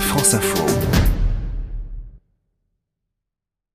France Info.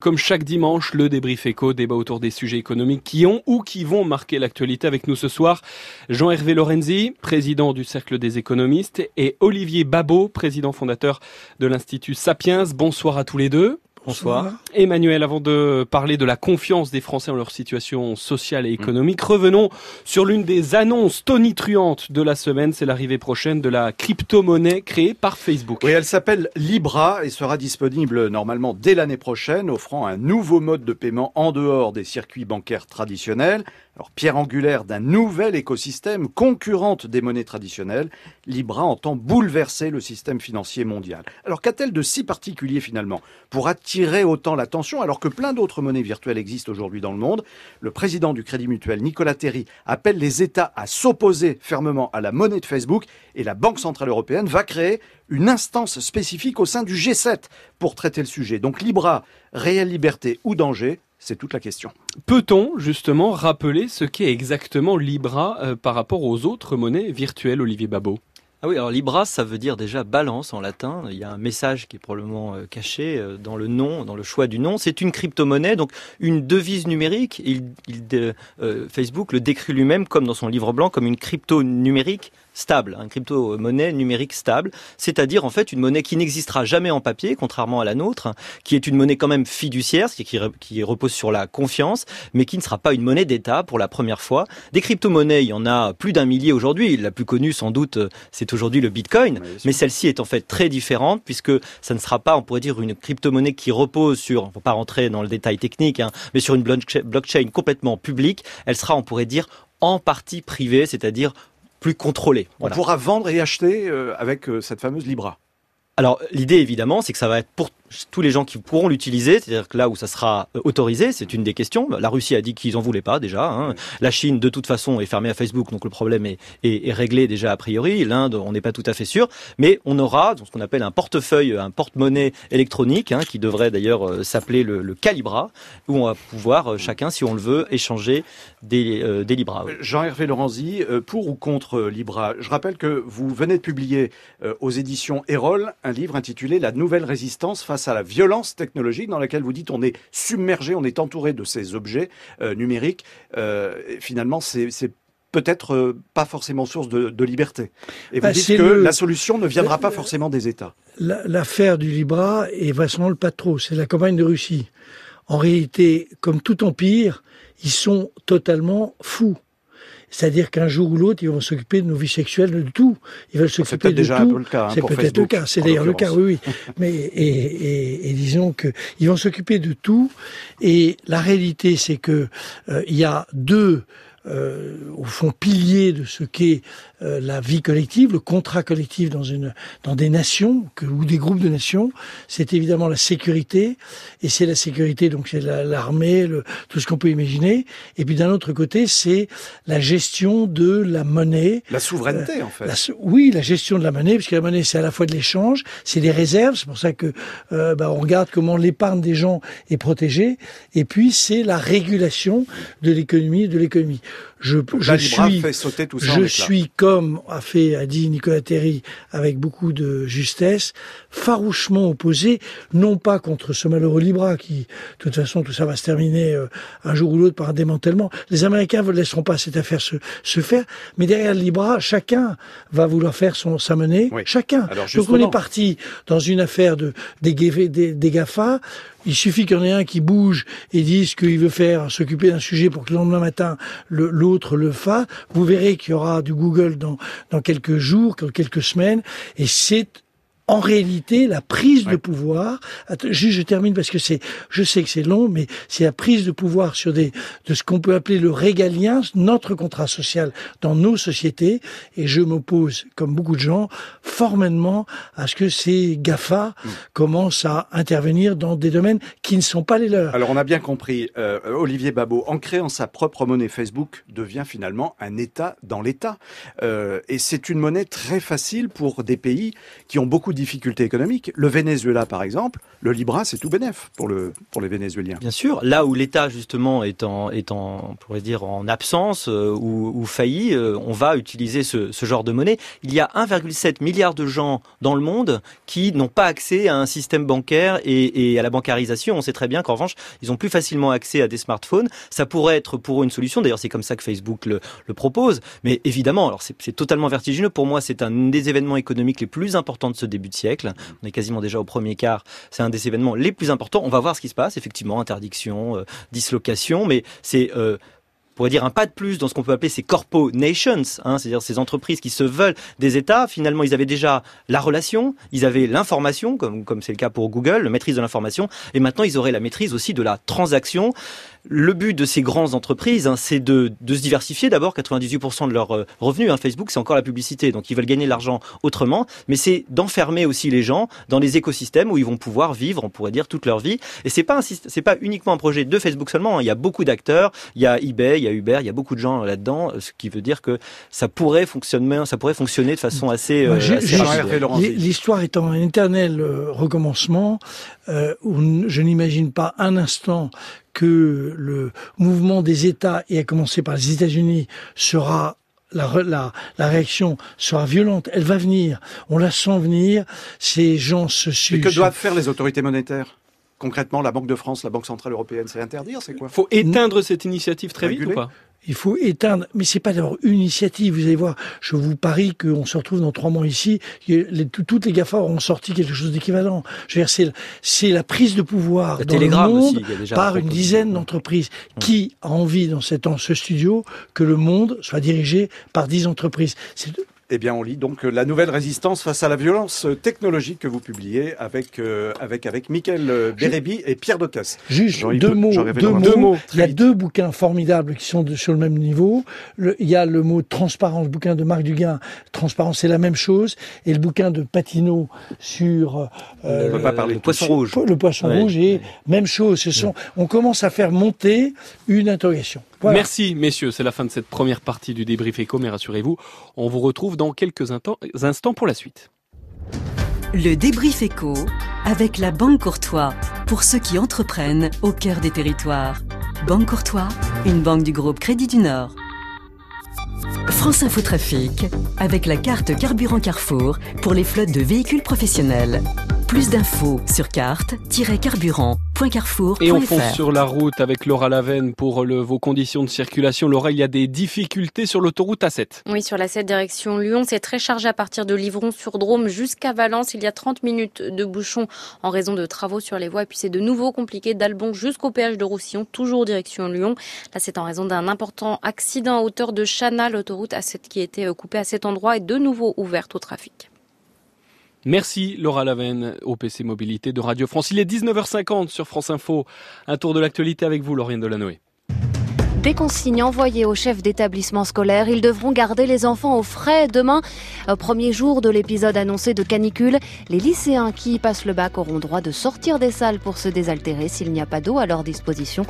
Comme chaque dimanche, le débrief éco, débat autour des sujets économiques qui ont ou qui vont marquer l'actualité avec nous ce soir. Jean-Hervé Lorenzi, président du Cercle des économistes, et Olivier Babot, président fondateur de l'Institut Sapiens. Bonsoir à tous les deux. Bonsoir. Emmanuel, avant de parler de la confiance des Français en leur situation sociale et économique, revenons sur l'une des annonces tonitruantes de la semaine, c'est l'arrivée prochaine de la crypto-monnaie créée par Facebook. Oui, elle s'appelle Libra et sera disponible normalement dès l'année prochaine, offrant un nouveau mode de paiement en dehors des circuits bancaires traditionnels. Alors, pierre angulaire d'un nouvel écosystème concurrente des monnaies traditionnelles, Libra entend bouleverser le système financier mondial. Alors, qu'a-t-elle de si particulier finalement? Pour attirer autant l'attention alors que plein d'autres monnaies virtuelles existent aujourd'hui dans le monde Le président du Crédit Mutuel, Nicolas Terry, appelle les États à s'opposer fermement à la monnaie de Facebook et la Banque Centrale Européenne va créer une instance spécifique au sein du G7 pour traiter le sujet. Donc, Libra, réelle liberté ou danger c'est toute la question. Peut-on justement rappeler ce qu'est exactement Libra euh, par rapport aux autres monnaies virtuelles, Olivier Babot? Ah oui, alors Libra, ça veut dire déjà balance en latin. Il y a un message qui est probablement euh, caché euh, dans le nom, dans le choix du nom. C'est une crypto-monnaie, donc une devise numérique. Il, Facebook le décrit lui-même comme dans son livre blanc comme une crypto numérique stable, une crypto-monnaie numérique stable, c'est-à-dire en fait une monnaie qui n'existera jamais en papier, contrairement à la nôtre, qui est une monnaie quand même fiduciaire, qui, qui, repose sur la confiance, mais qui ne sera pas une monnaie d'État pour la première fois. Des crypto-monnaies, il y en a plus d'un millier aujourd'hui. La plus connue, sans doute, c'est aujourd'hui le Bitcoin, mais celle-ci est en fait très différente puisque ça ne sera pas, on pourrait dire, une crypto-monnaie qui repose sur, on ne va pas rentrer dans le détail technique, hein, mais sur une blockchain complètement publique. Elle sera, on pourrait dire, en partie privée, c'est-à-dire plus contrôlé. On pourra vendre et acheter euh, avec euh, cette fameuse Libra. Alors l'idée évidemment, c'est que ça va être pour tous les gens qui pourront l'utiliser, c'est-à-dire que là où ça sera euh, autorisé, c'est une des questions. La Russie a dit qu'ils en voulaient pas déjà. Hein. La Chine, de toute façon, est fermée à Facebook, donc le problème est, est, réglé déjà a priori. L'Inde, on n'est pas tout à fait sûr, mais on aura ce qu'on appelle un portefeuille, un porte-monnaie électronique, hein, qui devrait d'ailleurs euh, s'appeler le, le, Calibra, où on va pouvoir euh, chacun, si on le veut, échanger des, des Libra. Jean-Hervé Lorenzi, pour ou contre Libra? Je rappelle que vous venez de publier aux éditions Erol un livre intitulé La nouvelle résistance face à la violence technologique dans laquelle vous dites on est submergé, on est entouré de ces objets euh, numériques. Euh, finalement, c'est peut-être euh, pas forcément source de, liberté. Et vous bah, dites que la solution ne viendra pas forcément des États. L'affaire du Libra est vraisemblablement pas trop. C'est la campagne de Russie. En réalité, comme tout empire, ils sont totalement fous. C'est-à-dire qu'un jour ou l'autre, ils vont s'occuper de nos vies sexuelles, de tout. Ils veulent s'occuper de déjà tout. Un peu le cas. Hein, c'est peut-être le cas. C'est d'ailleurs le cas, oui, oui. Mais et, et, et disons que ils vont s'occuper de tout. Et la réalité, c'est que euh, il y a deux euh, au fond pilier de ce qu'est euh, la vie collective, le contrat collectif dans une dans des nations que, ou des groupes de nations, c'est évidemment la sécurité et c'est la sécurité donc c'est l'armée, tout ce qu'on peut imaginer. Et puis d'un autre côté, c'est la gestion de la monnaie, la souveraineté en fait. oui, la gestion de la monnaie, parce que la monnaie c'est à la fois de l'échange, c'est des réserves, c'est pour ça que euh, bah, on regarde comment l'épargne des gens est protégée, et puis c'est la régulation de l'économie, de l'économie. Je, je suis, fait sauter tout ça je suis comme a fait, a dit Nicolas Terry avec beaucoup de justesse, farouchement opposé, non pas contre ce malheureux Libra qui, de toute façon, tout ça va se terminer euh, un jour ou l'autre par un démantèlement. Les Américains ne laisseront pas cette affaire se, se, faire, mais derrière Libra, chacun va vouloir faire son sa monnaie, chacun. Donc on est parti dans une affaire de des, des, des GAFA il suffit qu'il y en ait un qui bouge et dise qu'il veut faire s'occuper d'un sujet pour que le lendemain matin l'autre le, fasse. Vous verrez qu'il y aura du Google dans, dans quelques jours, quelques semaines, et c'est en réalité, la prise de pouvoir, juste je termine parce que c'est, je sais que c'est long, mais c'est la prise de pouvoir sur des, de ce qu'on peut appeler le régalien, notre contrat social dans nos sociétés, et je m'oppose, comme beaucoup de gens, formellement à ce que ces GAFA mm. commencent à intervenir dans des domaines qui ne sont pas les leurs. Alors on a bien compris, euh, Olivier Babot, en créant sa propre monnaie, Facebook devient finalement un État dans l'État. Euh, et c'est une monnaie très facile pour des pays qui ont beaucoup difficultés économiques. Le Venezuela, par exemple, le Libra, c'est tout bénef pour, le, pour les Vénézuéliens. Bien sûr, là où l'État, justement, est en, pourrait dire, en absence euh, ou, failli, euh, on va utiliser ce, genre de monnaie. Il y a 1,7 milliard de gens dans le monde qui n'ont pas accès à un système bancaire et, et à la bancarisation. On sait très bien qu'en revanche, ils ont plus facilement accès à des smartphones. Ça pourrait être pour eux une solution. D'ailleurs, c'est comme ça que Facebook le, le propose. Mais évidemment, alors c'est totalement vertigineux. Pour moi, c'est un des événements économiques les plus importants de ce début de siècle. On est quasiment déjà au premier quart. C'est un des événements les plus importants. On va voir ce qui se passe. Effectivement, interdiction, euh, dislocation, mais c'est euh, pourrait dire un pas de plus dans ce qu'on peut appeler ces corpo nations, hein, c'est-à-dire ces entreprises qui se veulent des États. Finalement, ils avaient déjà la relation, ils avaient l'information, comme comme c'est le cas pour Google, la maîtrise de l'information, et maintenant ils auraient la maîtrise aussi de la transaction. Le but de ces grandes entreprises, hein, c'est de, de, se diversifier. D'abord, 98% de leurs euh, revenus, hein, Facebook, c'est encore la publicité, donc ils veulent gagner l'argent autrement. Mais c'est d'enfermer aussi les gens dans les écosystèmes où ils vont pouvoir vivre, on pourrait dire, toute leur vie. Et c'est pas c'est pas uniquement un projet de Facebook seulement. Hein. Il y a beaucoup d'acteurs. Il y a eBay, il y a Uber, il y a beaucoup de gens là-dedans, ce qui veut dire que ça pourrait fonctionner, ça pourrait fonctionner de façon assez. Euh, assez L'histoire étant un éternel euh, recommencement, euh, où je n'imagine pas un instant que le mouvement des États, et à commencer par les États-Unis, sera la, la, la, réaction sera violente. Elle va venir. On la sent venir. Ces gens se suivent. que doivent faire les autorités monétaires? Concrètement, la Banque de France, la Banque Centrale Européenne, c'est interdire, c'est quoi? Faut éteindre cette initiative très vite ou pas? Il faut éteindre, mais c'est pas d'abord une initiative. Vous allez voir, je vous parie qu'on se retrouve dans trois mois ici. Les, toutes les GAFA auront sorti quelque chose d'équivalent. Je veux dire, c'est, la prise de pouvoir dans le monde par une dizaine d'entreprises. Mmh. Qui a envie dans cette, ce studio que le monde soit dirigé par dix entreprises eh bien, on lit donc euh, la nouvelle résistance face à la violence euh, technologique que vous publiez avec euh, avec avec Michael Bérébi et Pierre Docas. Juste deux mots, deux mots. Il y a deux bouquins formidables qui sont sur le même niveau. il y a le mot transparence, bouquin de Marc Duguin. Transparence, c'est la même chose. Et le bouquin de Patino sur euh, on peut pas parler le poisson rouge. Le poisson rouge et même chose. Ce sont, on commence à faire monter une interrogation. Merci messieurs, c'est la fin de cette première partie du débrief éco, mais rassurez-vous, on vous retrouve dans quelques instants pour la suite. Le débrief éco avec la Banque Courtois, pour ceux qui entreprennent au cœur des territoires. Banque Courtois, une banque du groupe Crédit du Nord. France Info Trafic, avec la carte Carburant Carrefour pour les flottes de véhicules professionnels. Plus d'infos sur carte-carburant.carrefour.fr. Et on fonce sur la route avec Laura Lavenne pour le, vos conditions de circulation. Laura, il y a des difficultés sur l'autoroute A7. Oui, sur la 7 direction Lyon, c'est très chargé à partir de Livron sur Drôme jusqu'à Valence. Il y a 30 minutes de bouchon en raison de travaux sur les voies. Et puis c'est de nouveau compliqué d'Albon jusqu'au péage de Roussillon, toujours direction Lyon. Là, c'est en raison d'un important accident à hauteur de Chana, l'autoroute A7 qui était coupée à cet endroit est de nouveau ouverte au trafic. Merci Laura Lavenne, OPC Mobilité de Radio France. Il est 19h50 sur France Info. Un tour de l'actualité avec vous, Lauriane Delanoë. Des consignes envoyées aux chefs d'établissement scolaire. Ils devront garder les enfants au frais demain. Euh, premier jour de l'épisode annoncé de canicule. Les lycéens qui passent le bac auront droit de sortir des salles pour se désaltérer s'il n'y a pas d'eau à leur disposition.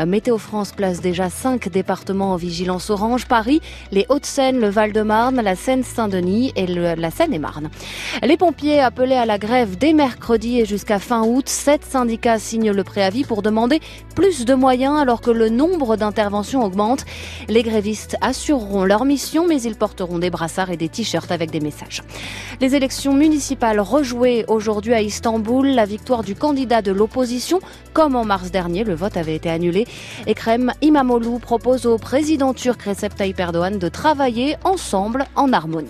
Euh, Météo France place déjà cinq départements en vigilance orange. Paris, les Hauts-de-Seine, le Val-de-Marne, la Seine-Saint-Denis et la Seine-et-Marne. Les pompiers appelés à la grève dès mercredi et jusqu'à fin août. Sept syndicats signent le préavis pour demander plus de moyens alors que le nombre d'interventions augmente. Les grévistes assureront leur mission, mais ils porteront des brassards et des t-shirts avec des messages. Les élections municipales rejouées aujourd'hui à Istanbul, la victoire du candidat de l'opposition, comme en mars dernier, le vote avait été annulé. Ekrem Imamoglu propose au président turc Recep Tayyip Erdogan de travailler ensemble en harmonie.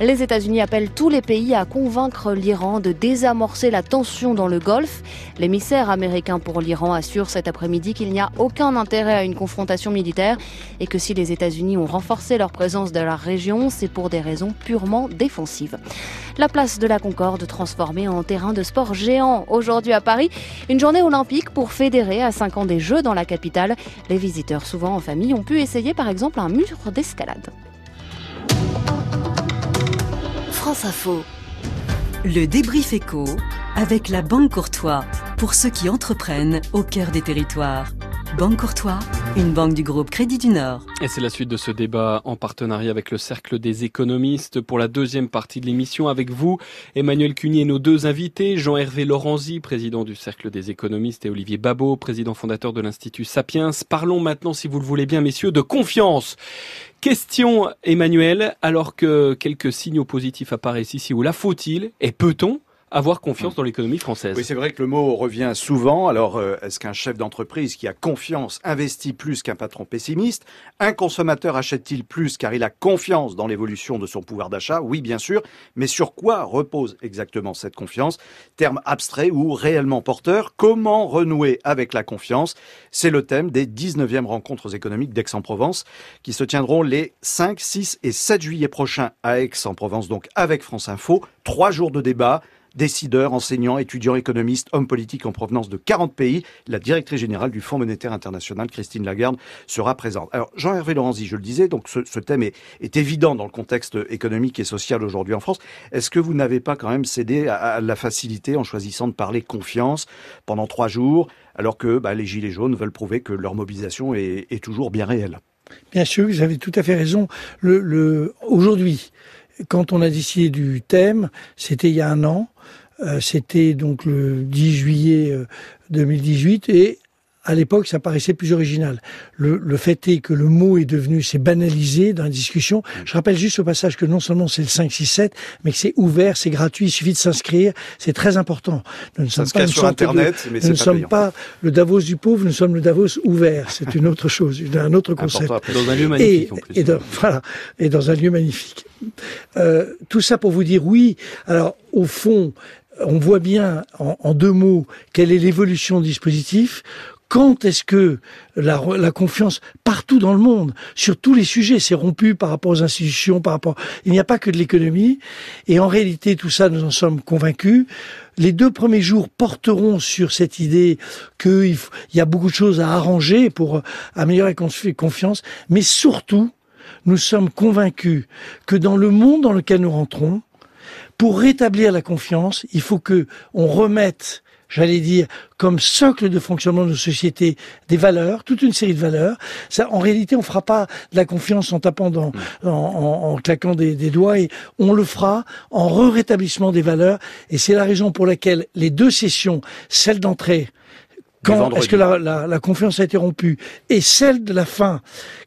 Les États-Unis appellent tous les pays à convaincre l'Iran de désamorcer la tension dans le Golfe. L'émissaire américain pour l'Iran assure cet après-midi qu'il n'y a aucun intérêt à une confrontation militaire et que si les États-Unis ont renforcé leur présence dans la région, c'est pour des raisons purement défensives. La place de la Concorde transformée en terrain de sport géant aujourd'hui à Paris. Une journée olympique pour fédérer à 5 ans des Jeux dans la capitale. Les visiteurs, souvent en famille, ont pu essayer par exemple un mur d'escalade. France Info. Le débrief éco avec la Banque Courtois pour ceux qui entreprennent au cœur des territoires. Banque Courtois, une banque du groupe Crédit du Nord. Et c'est la suite de ce débat en partenariat avec le Cercle des économistes pour la deuxième partie de l'émission avec vous, Emmanuel Cuny et nos deux invités, Jean-Hervé Lorenzi, président du Cercle des économistes et Olivier Babot, président fondateur de l'Institut Sapiens. Parlons maintenant, si vous le voulez bien, messieurs, de confiance. Question, Emmanuel, alors que quelques signaux positifs apparaissent ici ou là, faut-il et peut-on avoir confiance dans l'économie française. Oui, c'est vrai que le mot revient souvent. Alors, euh, est-ce qu'un chef d'entreprise qui a confiance investit plus qu'un patron pessimiste Un consommateur achète-t-il plus car il a confiance dans l'évolution de son pouvoir d'achat? Oui, bien sûr. Mais sur quoi repose exactement cette confiance? Terme abstrait ou réellement porteur Comment renouer avec la confiance? C'est le thème des 19e rencontres économiques d'Aix-en-Provence qui se tiendront les 5, 6 et 7 juillet prochains à Aix-en-Provence, donc avec France Info. Trois jours de débat décideurs, enseignants, étudiants, économistes, hommes politiques en provenance de 40 pays. La directrice générale du Fonds monétaire international, Christine Lagarde, sera présente. Alors, Jean-Hervé Lorenzi, je le disais, donc ce, thème est, évident dans le contexte économique et social aujourd'hui en France. Est-ce que vous n'avez pas quand même cédé à, la facilité en choisissant de parler confiance pendant trois jours, alors que bah, les Gilets jaunes veulent prouver que leur mobilisation est, toujours bien réelle? Bien sûr, vous avez tout à fait raison. Aujourd'hui, quand on a décidé du thème, c'était il y a un an, euh, c'était donc le 10 juillet 2018 euh, et à l'époque, ça paraissait plus original. Le, le, fait est que le mot est devenu, c'est banalisé dans la discussion. Je rappelle juste au passage que non seulement c'est le 5, 6, 7, mais que c'est ouvert, c'est gratuit, il suffit de s'inscrire. C'est très important. Nous ne sommes pas sur Internet, mais nous ne sommes pas le Davos du pauvre, nous sommes le Davos ouvert. C'est une autre chose, un autre concept. Dans un lieu magnifique. Et, dans, voilà, et dans un lieu magnifique. Euh, tout ça pour vous dire oui. Alors, au fond, on voit bien en, en deux mots quelle est l'évolution du dispositif quand est-ce que la, confiance partout dans le monde, sur tous les sujets, s'est rompue par rapport aux institutions, par rapport... Il n'y a pas que de l'économie. Et en réalité, tout ça, nous en sommes convaincus. Les deux premiers jours porteront sur cette idée qu'il y a beaucoup de choses à arranger pour améliorer la confiance. Mais surtout, nous sommes convaincus que dans le monde dans lequel nous rentrons, pour rétablir la confiance, il faut que on remette j'allais dire, comme socle de fonctionnement de nos sociétés, des valeurs, toute une série de valeurs. Ça, en réalité, on fera pas de la confiance en tapant dans, en, en, claquant des, des, doigts, et on le fera en re-rétablissement des valeurs. Et c'est la raison pour laquelle les deux sessions, celle d'entrée quand est-ce que la, la, la, confiance a été rompue et celle de la fin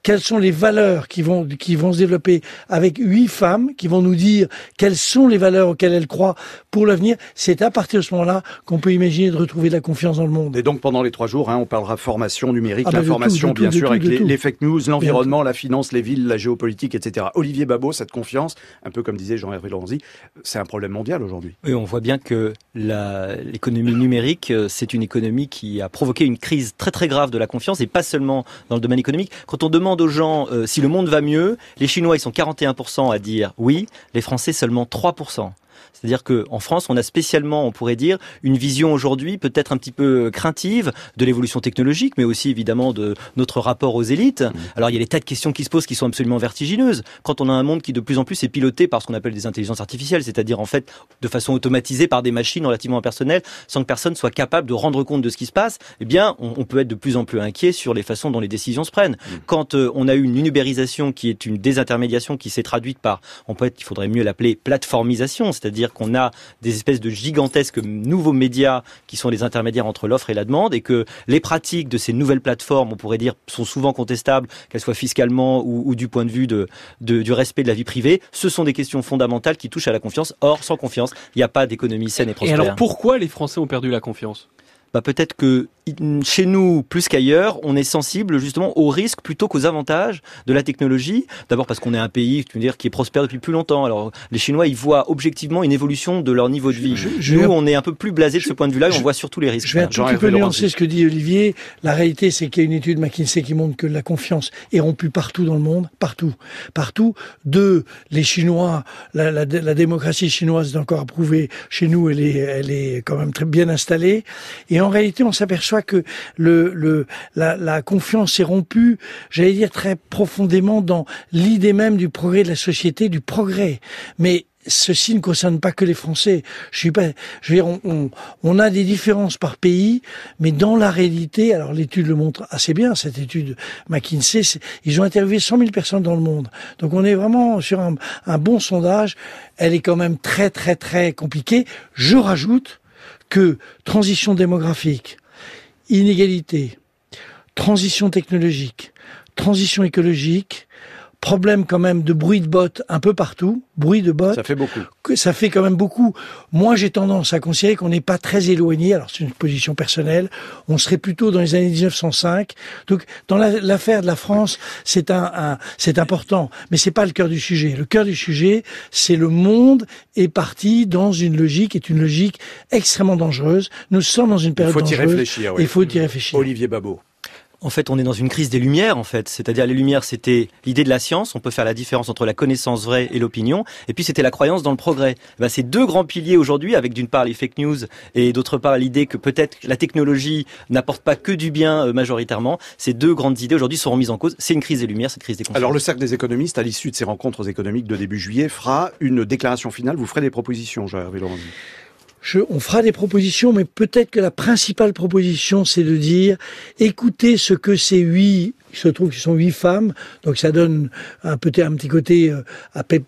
Quelles sont les valeurs qui vont qui vont se développer avec huit femmes qui vont nous dire quelles sont les valeurs auxquelles elles croient pour l'avenir C'est à partir de ce moment-là qu'on peut imaginer de retrouver de la confiance dans le monde. Et donc pendant les trois jours, hein, on parlera formation numérique, ah bah l'information bien sûr avec les, les, fake news, l'environnement, la finance, les villes, la géopolitique, etc. Olivier Babot, cette confiance, un peu comme disait Jean-Hervé Lorenzi, c'est un problème mondial aujourd'hui. Oui, on voit bien que l'économie numérique, euh, c'est une économie qui a provoqué une crise très très grave de la confiance et pas seulement dans le domaine économique. Quand on demande aux gens euh, si le monde va mieux, les Chinois ils sont 41% à dire oui, les Français seulement 3%. C'est-à-dire qu'en France, on a spécialement, on pourrait dire, une vision aujourd'hui peut-être un petit peu craintive de l'évolution technologique, mais aussi évidemment de notre rapport aux élites. Mmh. Alors il y a des tas de questions qui se posent qui sont absolument vertigineuses. Quand on a un monde qui de plus en plus est piloté par ce qu'on appelle des intelligences artificielles, c'est-à-dire en fait de façon automatisée par des machines relativement impersonnelles, sans que personne soit capable de rendre compte de ce qui se passe, eh bien on, peut être de plus en plus inquiet sur les façons dont les décisions se prennent. Mmh. Quand euh, on a eu une ubérisation qui est une désintermédiation qui s'est traduite par, on peut être, il faudrait mieux l'appeler plateformisation, c'est-à-dire qu'on a des espèces de gigantesques nouveaux médias qui sont les intermédiaires entre l'offre et la demande et que les pratiques de ces nouvelles plateformes, on pourrait dire, sont souvent contestables, qu'elles soient fiscalement ou, du point de vue de, du respect de la vie privée. Ce sont des questions fondamentales qui touchent à la confiance. Or, sans confiance, il n'y a pas d'économie saine et prospère. Et alors pourquoi les Français ont perdu la confiance? Bah peut-être que chez nous, plus qu'ailleurs, on est sensible justement aux risques plutôt qu'aux avantages de la technologie. D'abord parce qu'on est un pays, tu veux dire, qui est prospère depuis plus longtemps. Alors les Chinois, ils voient objectivement une évolution de leur niveau de vie. nous, on est un peu plus blasé de ce point de vue-là et on voit surtout les risques. Je vais un petit peu nuancer ce que dit Olivier. La réalité, c'est qu'il y a une étude McKinsey qui montre que la confiance est rompue partout dans le monde, partout, partout. Deux, les Chinois, la, la, la démocratie chinoise est encore approuvée. Chez nous, elle est, elle est quand même très bien installée. Et en réalité, on s'aperçoit que la, confiance est rompue, j'allais dire très profondément dans l'idée même du progrès de la société, du progrès. Mais ceci ne concerne pas que les Français. Je suis pas, je veux dire, on, a des différences par pays, mais dans la réalité, alors l'étude le montre assez bien, cette étude McKinsey, ils ont interviewé 100 000 personnes dans le monde. Donc on est vraiment sur un bon sondage. Elle est quand même très très très compliquée. Je rajoute que transition démographique, inégalité, transition technologique, transition écologique, problème quand même de bruit de bottes un peu partout, bruit de bottes. Ça fait beaucoup. Que ça fait quand même beaucoup. Moi, j'ai tendance à considérer qu'on n'est pas très éloigné. Alors, c'est une position personnelle. On serait plutôt dans les années 1905. Donc, dans l'affaire de la France, c'est un, c'est important, mais c'est pas le cœur du sujet. Le cœur du sujet, c'est le monde est parti dans une logique, est une logique extrêmement dangereuse. Nous sommes dans une période dangereuse. Il faut y réfléchir. Il faut y réfléchir. Olivier Babot. En fait, on est dans une crise des lumières, en fait. C'est-à-dire, les lumières, c'était l'idée de la science. On peut faire la différence entre la connaissance vraie et l'opinion. Et puis, c'était la croyance dans le progrès. Ben, ces deux grands piliers aujourd'hui, avec d'une part les fake news et d'autre part l'idée que peut-être la technologie n'apporte pas que du bien euh, majoritairement. Ces deux grandes idées aujourd'hui sont remises en cause. C'est une crise des lumières, cette crise des consciences. Alors, le cercle des économistes, à l'issue de ces rencontres économiques de début juillet, fera une déclaration finale. Vous ferez des propositions, Jean-Hervé On fera des propositions, mais peut-être que la principale proposition, c'est de dire, écoutez ce que ces huit, il se trouve qu'ils sont huit femmes, donc ça donne un, petit, un petit côté, euh,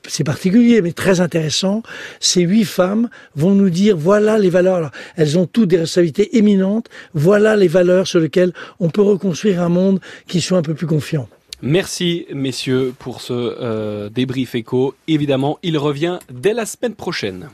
c'est particulier, mais très intéressant. Ces huit femmes vont nous dire, voilà les valeurs, elles ont toutes des responsabilités éminentes, voilà les valeurs sur lesquelles on peut reconstruire un monde qui soit un peu plus confiant. Merci messieurs pour ce euh, débrief éco. Évidemment, il revient dès la semaine prochaine.